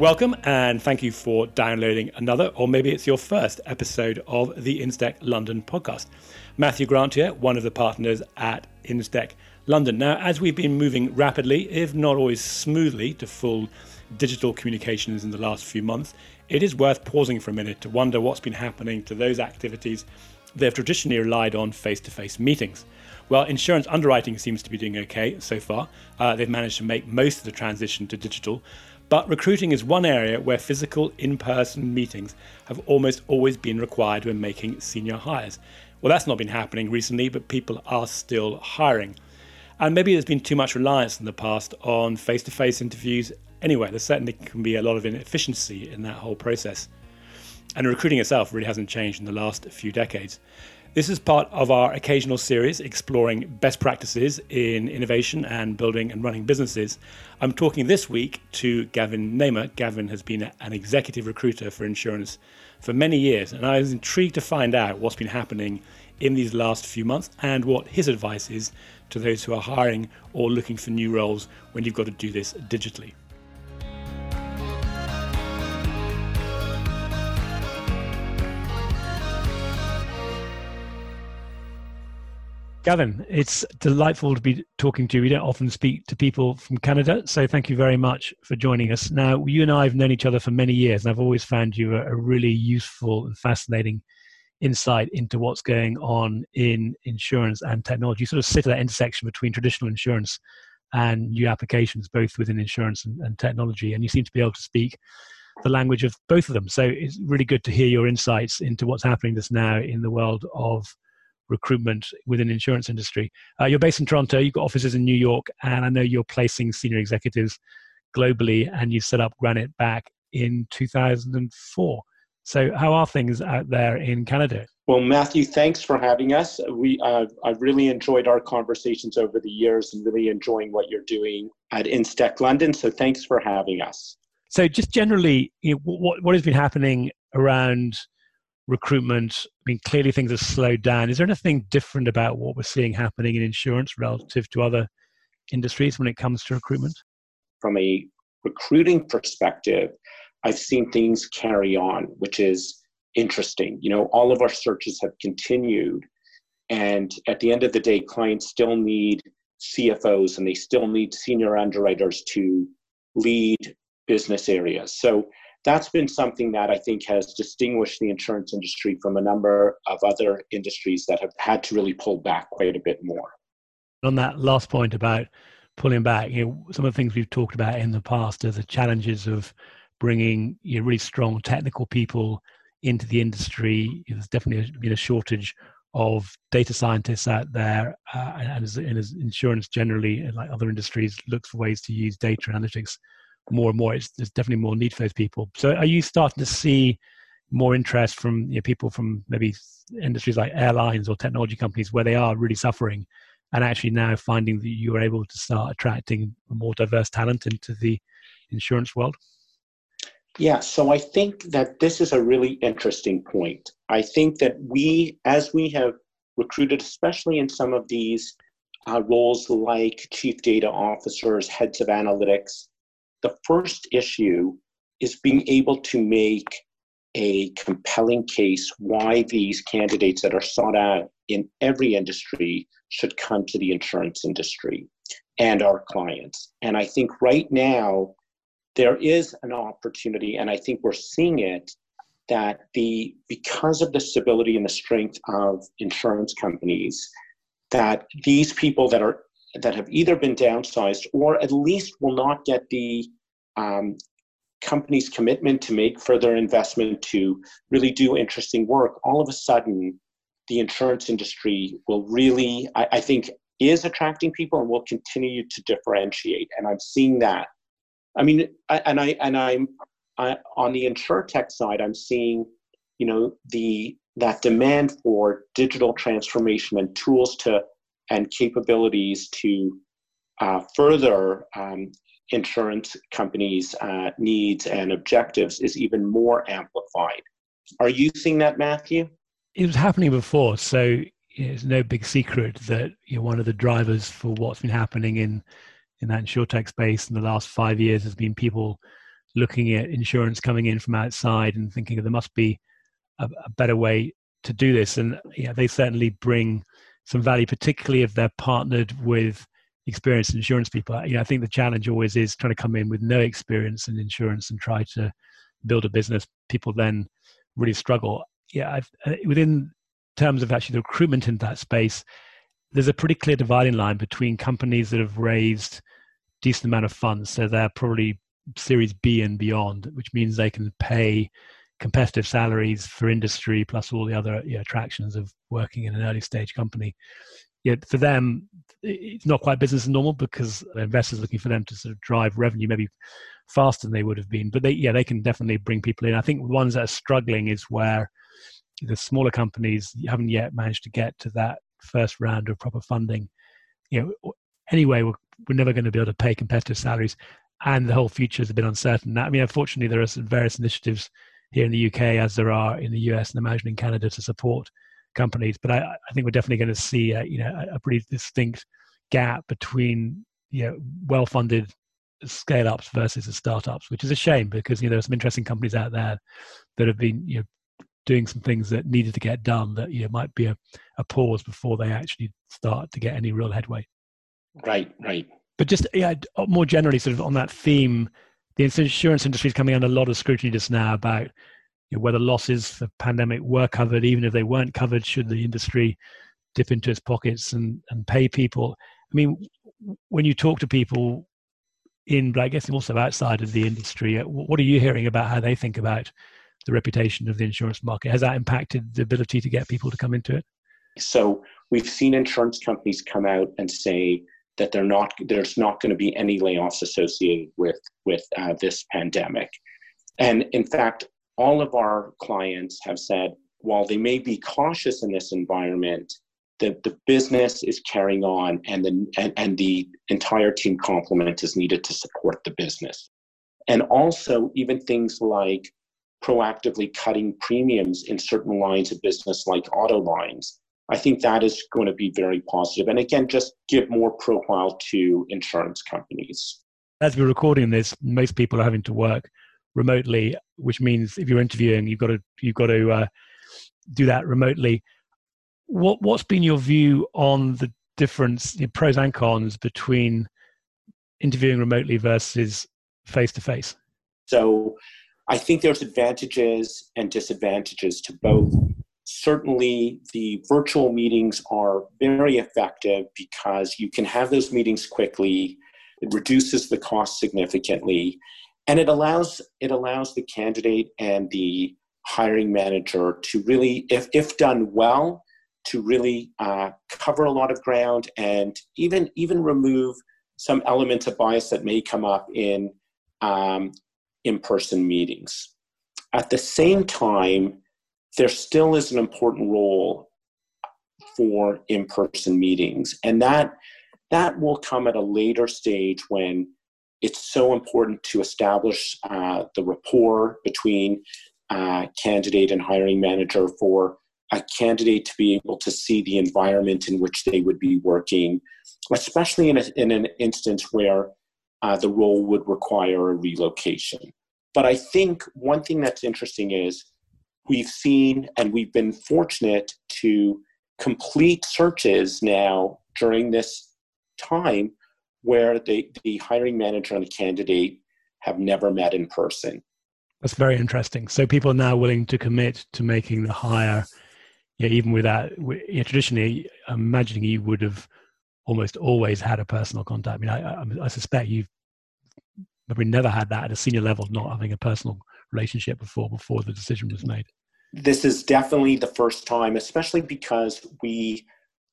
Welcome and thank you for downloading another, or maybe it's your first episode of the Instech London podcast. Matthew Grant here, one of the partners at Instech London. Now, as we've been moving rapidly, if not always smoothly, to full digital communications in the last few months, it is worth pausing for a minute to wonder what's been happening to those activities that have traditionally relied on face to face meetings. Well, insurance underwriting seems to be doing okay so far. Uh, they've managed to make most of the transition to digital, but recruiting is one area where physical in person meetings have almost always been required when making senior hires. Well, that's not been happening recently, but people are still hiring. And maybe there's been too much reliance in the past on face to face interviews. Anyway, there certainly can be a lot of inefficiency in that whole process. And recruiting itself really hasn't changed in the last few decades. This is part of our occasional series exploring best practices in innovation and building and running businesses. I'm talking this week to Gavin Namer. Gavin has been an executive recruiter for insurance for many years, and I was intrigued to find out what's been happening in these last few months and what his advice is to those who are hiring or looking for new roles when you've got to do this digitally. Gavin, it's delightful to be talking to you. We don't often speak to people from Canada, so thank you very much for joining us. Now, you and I have known each other for many years, and I've always found you a, really useful and fascinating insight into what's going on in insurance and technology. You sort of sit at that intersection between traditional insurance and new applications, both within insurance and, and technology, and you seem to be able to speak the language of both of them. So it's really good to hear your insights into what's happening just now in the world of recruitment within the insurance industry. Uh, you're based in Toronto, you've got offices in New York, and I know you're placing senior executives globally, and you set up Granite back in 2004. So, how are things out there in Canada? Well, Matthew, thanks for having us. We uh, I've really enjoyed our conversations over the years, and really enjoying what you're doing at Instech London. So, thanks for having us. So, just generally, you know, what what has been happening around recruitment? I mean, clearly things have slowed down. Is there anything different about what we're seeing happening in insurance relative to other industries when it comes to recruitment? From a recruiting perspective, I've seen things carry on, which is interesting. You know, all of our searches have continued. And at the end of the day, clients still need CFOs and they still need senior underwriters to lead business areas. So that's been something that I think has distinguished the insurance industry from a number of other industries that have had to really pull back quite a bit more. On that last point about pulling back, you know, some of the things we've talked about in the past are the challenges of bringing you know, really strong technical people into the industry. There's definitely been a shortage of data scientists out there, uh, and, as, and as insurance generally, like other industries, looks for ways to use data analytics more and more. It's, there's definitely more need for those people. So are you starting to see more interest from you know, people from maybe industries like airlines or technology companies where they are really suffering and actually now finding that you are able to start attracting more diverse talent into the insurance world? Yeah, so I think that this is a really interesting point. I think that we, as we have recruited, especially in some of these uh, roles like chief data officers, heads of analytics, the first issue is being able to make a compelling case why these candidates that are sought out in every industry should come to the insurance industry and our clients. And I think right now there is an opportunity, and I think we're seeing it, that the because of the stability and the strength of insurance companies, that these people that are that have either been downsized or at least will not get the um, company's commitment to make further investment to really do interesting work, all of a sudden, the insurance industry will really, I, I think, is attracting people and will continue to differentiate. And I'm seeing that. I mean, I, and I and I'm I, on the insurtech side, I'm seeing, you know, the that demand for digital transformation and tools to and capabilities to uh, further um, insurance companies' uh, needs and objectives is even more amplified. Are you seeing that, Matthew? It was happening before, so it's no big secret that you know, one of the drivers for what's been happening in in that insurtech space in the last five years has been people looking at insurance coming in from outside and thinking that there must be a, a better way to do this. And yeah, they certainly bring some value, particularly if they're partnered with experienced insurance people. You know, I think the challenge always is trying to come in with no experience in insurance and try to build a business. People then really struggle. Yeah, I've, uh, within terms of actually the recruitment in that space, there's a pretty clear dividing line between companies that have raised decent amount of funds, so they're probably Series B and beyond, which means they can pay competitive salaries for industry plus all the other you know, attractions of working in an early stage company. Yet for them, it's not quite business as normal because investors looking for them to sort of drive revenue maybe faster than they would have been. But they, yeah, they can definitely bring people in. I think ones that are struggling is where the smaller companies haven't yet managed to get to that first round of proper funding. You know, anyway, we're, we're never going to be able to pay competitive salaries, and the whole future is a bit uncertain. I mean, unfortunately, there are some various initiatives here in the UK as there are in the US and imagine in Canada to support companies. But I, I think we're definitely going to see a, you know a pretty distinct gap between you know well-funded scale ups versus the startups, which is a shame because you know there are some interesting companies out there that have been you know doing some things that needed to get done that you know might be a, a pause before they actually start to get any real headway. Right, right. But just yeah, more generally, sort of on that theme, the insurance industry is coming under a lot of scrutiny just now about you know, whether losses for pandemic were covered, even if they weren't covered, should the industry dip into its pockets and, and pay people? I mean, when you talk to people in, but I guess also outside of the industry, uh, what are you hearing about how they think about the reputation of the insurance market? Has that impacted the ability to get people to come into it? So we've seen insurance companies come out and say that they're not there's not going to be any layoffs associated with with uh, this pandemic, and in fact, all of our clients have said while they may be cautious in this environment, the, the business is carrying on and the, and, and the entire team complement is needed to support the business. And also, even things like proactively cutting premiums in certain lines of business, like auto lines, I think that is going to be very positive. And again, just give more profile to insurance companies. As we're recording this, most people are having to work remotely, which means if you're interviewing, you've got to you've got to uh, do that remotely. What what's been your view on the difference, the pros and cons between interviewing remotely versus face to face? So, I think there's advantages and disadvantages to both. Certainly, the virtual meetings are very effective because you can have those meetings quickly. It reduces the cost significantly, and it allows it allows the candidate and the hiring manager to really, if if done well, to really uh, cover a lot of ground and even even remove some elements of bias that may come up in um, in-person meetings. At the same time, there still is an important role for in-person meetings, and that that will come at a later stage when it's so important to establish uh, the rapport between uh, candidate and hiring manager for a candidate to be able to see the environment in which they would be working, especially in, a, in an instance where uh, the role would require a relocation. But I think one thing that's interesting is we've seen and we've been fortunate to complete searches now during this time where the, the hiring manager and the candidate have never met in person. That's very interesting. So people are now willing to commit to making the hire, yeah, even without. Yeah, traditionally, I'm imagining you would have almost always had a personal contact. I mean, I, I, I suspect you've probably never had that at a senior level, not having a personal relationship before before the decision was made. This is definitely the first time, especially because we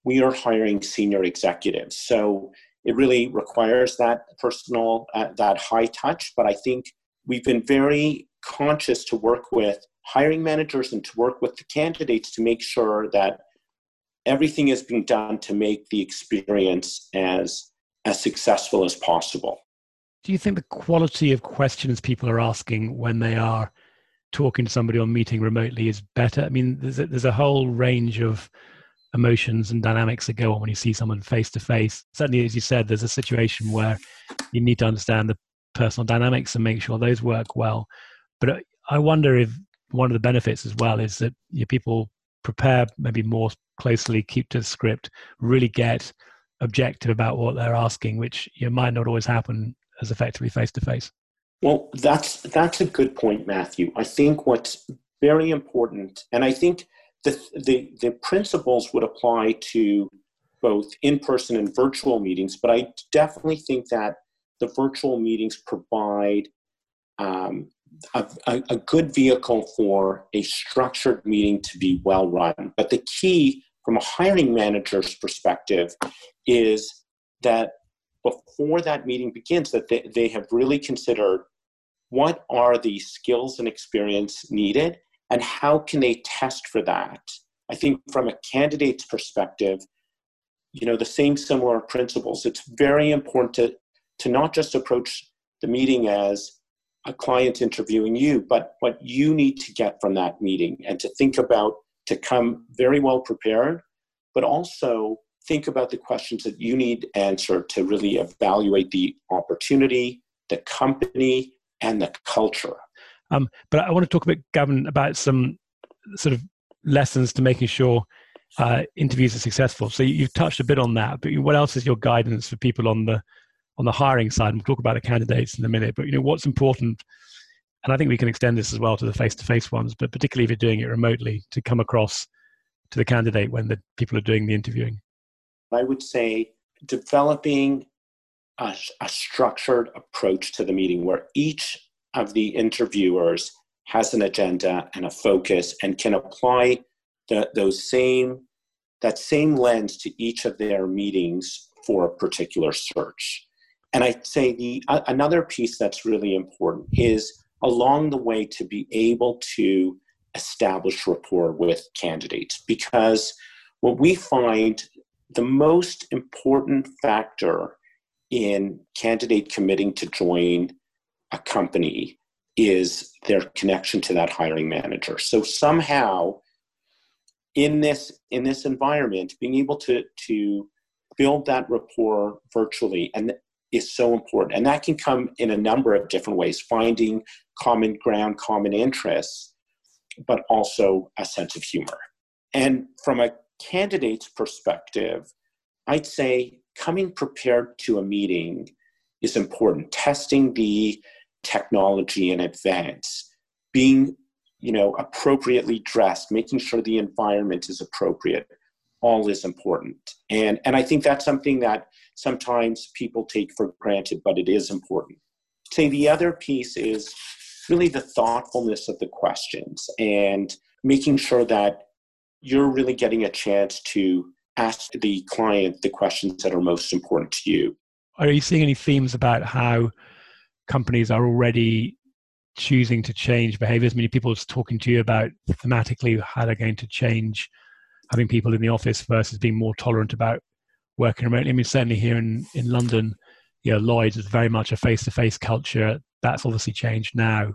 we are hiring senior executives. So it really requires that personal, uh, that high touch. But I think we've been very conscious to work with hiring managers and to work with the candidates to make sure that everything is being done to make the experience as as successful as possible. Do you think the quality of questions people are asking when they are talking to somebody or meeting remotely is better? I mean, there's a, there's a whole range of emotions and dynamics that go on when you see someone face to face. Certainly, as you said, there's a situation where you need to understand the personal dynamics and make sure those work well. But I wonder if one of the benefits as well is that people prepare maybe more closely, keep to the script, really get objective about what they're asking, which you know, might not always happen as effectively face to face. Well, that's that's a good point, Matthew. I think what's very important, and I think the the, the principles would apply to both in-person and virtual meetings, but I definitely think that the virtual meetings provide um, a, a, a, good vehicle for a structured meeting to be well run. But the key from a hiring manager's perspective is that before that meeting begins that they, they have really considered what are the skills and experience needed and how can they test for that. I think from a candidate's perspective you know the same similar principles. It's very important to to not just approach the meeting as a client interviewing you but what you need to get from that meeting and to think about to come very well prepared but also think about the questions that you need answered to really evaluate the opportunity, the company, and the culture. Um, but I want to talk a bit, Gavin, about some sort of lessons to making sure uh, interviews are successful. So you've touched a bit on that, but what else is your guidance for people on the on the hiring side? And we'll talk about the candidates in a minute. But you know, what's important, and I think we can extend this as well to the face-to-face ones, but particularly if you're doing it remotely, to come across to the candidate when the people are doing the interviewing. I would say developing a, a, structured approach to the meeting where each of the interviewers has an agenda and a focus and can apply the, those same that same lens to each of their meetings for a particular search. And I'd say the uh, another piece that's really important is along the way to be able to establish rapport with candidates because what we find the most important factor in candidate committing to join a company is their connection to that hiring manager. So somehow in this in this environment, being able to to build that rapport virtually and is so important. And that can come in a number of different ways, finding common ground, common interests, but also a sense of humor. And from a candidate's perspective, I'd say coming prepared to a meeting is important. Testing the technology in advance, being you know appropriately dressed, making sure the environment is appropriate, all is important. And and I think that's something that sometimes people take for granted, but it is important. Say the other piece is really the thoughtfulness of the questions and making sure that you're really getting a chance to ask the client the questions that are most important to you. Are you seeing any themes about how companies are already choosing to change behaviors? Many people are talking to you about thematically how they're going to change having people in the office versus being more tolerant about working remotely. I mean, certainly here in, in London, you know, Lloyd's is very much a face to face culture. That's obviously changed now.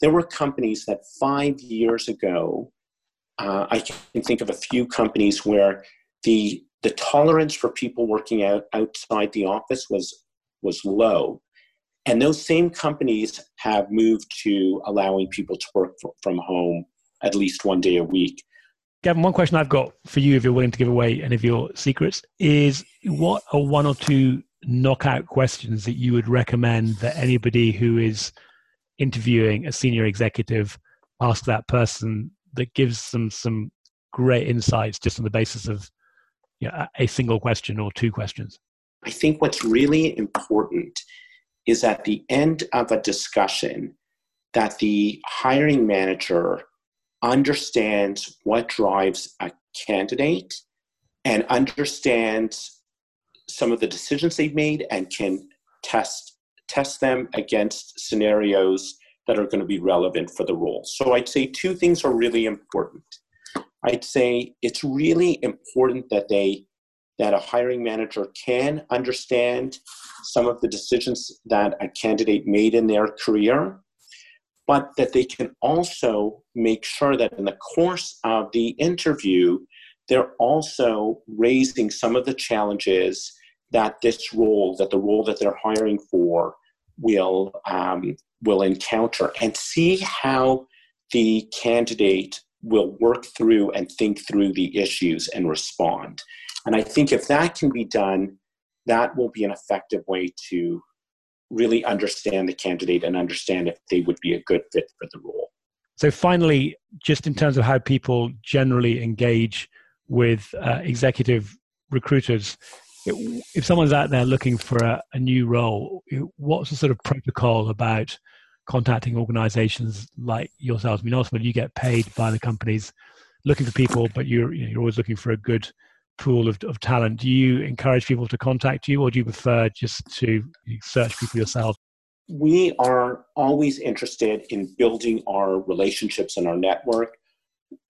There were companies that five years ago uh, I can think of a few companies where the the tolerance for people working out outside the office was was low, and those same companies have moved to allowing people to work from home at least one day a week. Gavin, one question I've got for you, if you're willing to give away any of your secrets, is what are one or two knockout questions that you would recommend that anybody who is interviewing a senior executive ask that person that gives them some great insights just on the basis of you know, a single question or two questions? I think what's really important is at the end of a discussion that the hiring manager understands what drives a candidate and understands some of the decisions they've made and can test test them against scenarios that are going to be relevant for the role. So I'd say two things are really important. I'd say it's really important that they that a hiring manager can understand some of the decisions that a candidate made in their career, but that they can also make sure that in the course of the interview, they're also raising some of the challenges that this role, that the role that they're hiring for, will um, will encounter and see how the candidate will work through and think through the issues and respond. And I think if that can be done, that will be an effective way to really understand the candidate and understand if they would be a good fit for the role. So, finally, just in terms of how people generally engage with uh, executive recruiters, if someone's out there looking for a, a, new role, what's the sort of protocol about contacting organizations like yourselves? I mean, ultimately, you get paid by the companies looking for people, but you're, you know, you're always looking for a good pool of, of talent. Do you encourage people to contact you, or do you prefer just to search people yourself? We are always interested in building our relationships and our network.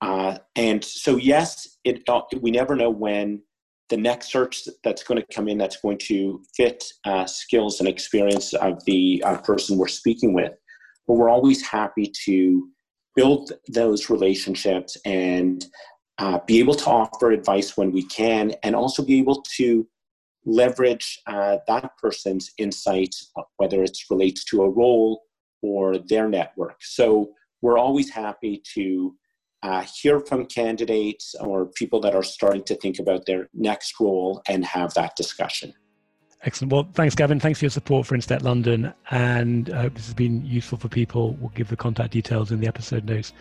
Uh, and so, yes, it, uh, we never know when the next search that's going to come in that's going to fit uh, skills and experience of the uh, person we're speaking with. But we're always happy to build those relationships and uh, be able to offer advice when we can, and also be able to leverage uh, that person's insights, whether it relates to a role or their network. So we're always happy to uh, hear from candidates or people that are starting to think about their next role and have that discussion. Excellent. Well, thanks, Gavin. Thanks for your support for Instech London. And I hope this has been useful for people. We'll give the contact details in the episode notes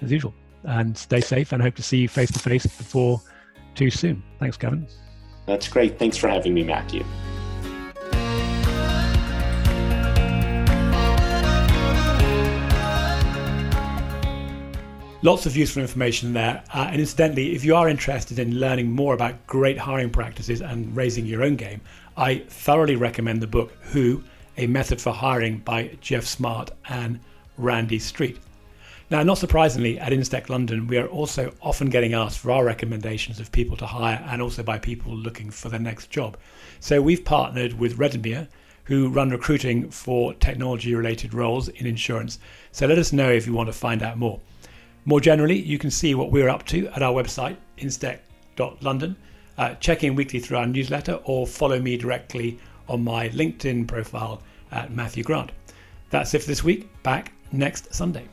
as usual and stay safe and hope to see you face to face before too soon. Thanks, Gavin. That's great. Thanks for having me, Matthew. Lots of useful information there. Uh, and incidentally, if you are interested in learning more about great hiring practices and raising your own game, I thoroughly recommend the book Who, A Method for Hiring by Geoff Smart and Randy Street. Now, not surprisingly, at Instech London, we are also often getting asked for our recommendations of people to hire and also by people looking for their next job. So we've partnered with Redmere, who run recruiting for technology related roles in insurance. So let us know if you want to find out more. More generally, you can see what we're up to at our website, instech.london. Uh, check in weekly through our newsletter or follow me directly on my LinkedIn profile at Matthew Grant. That's it for this week. Back next Sunday.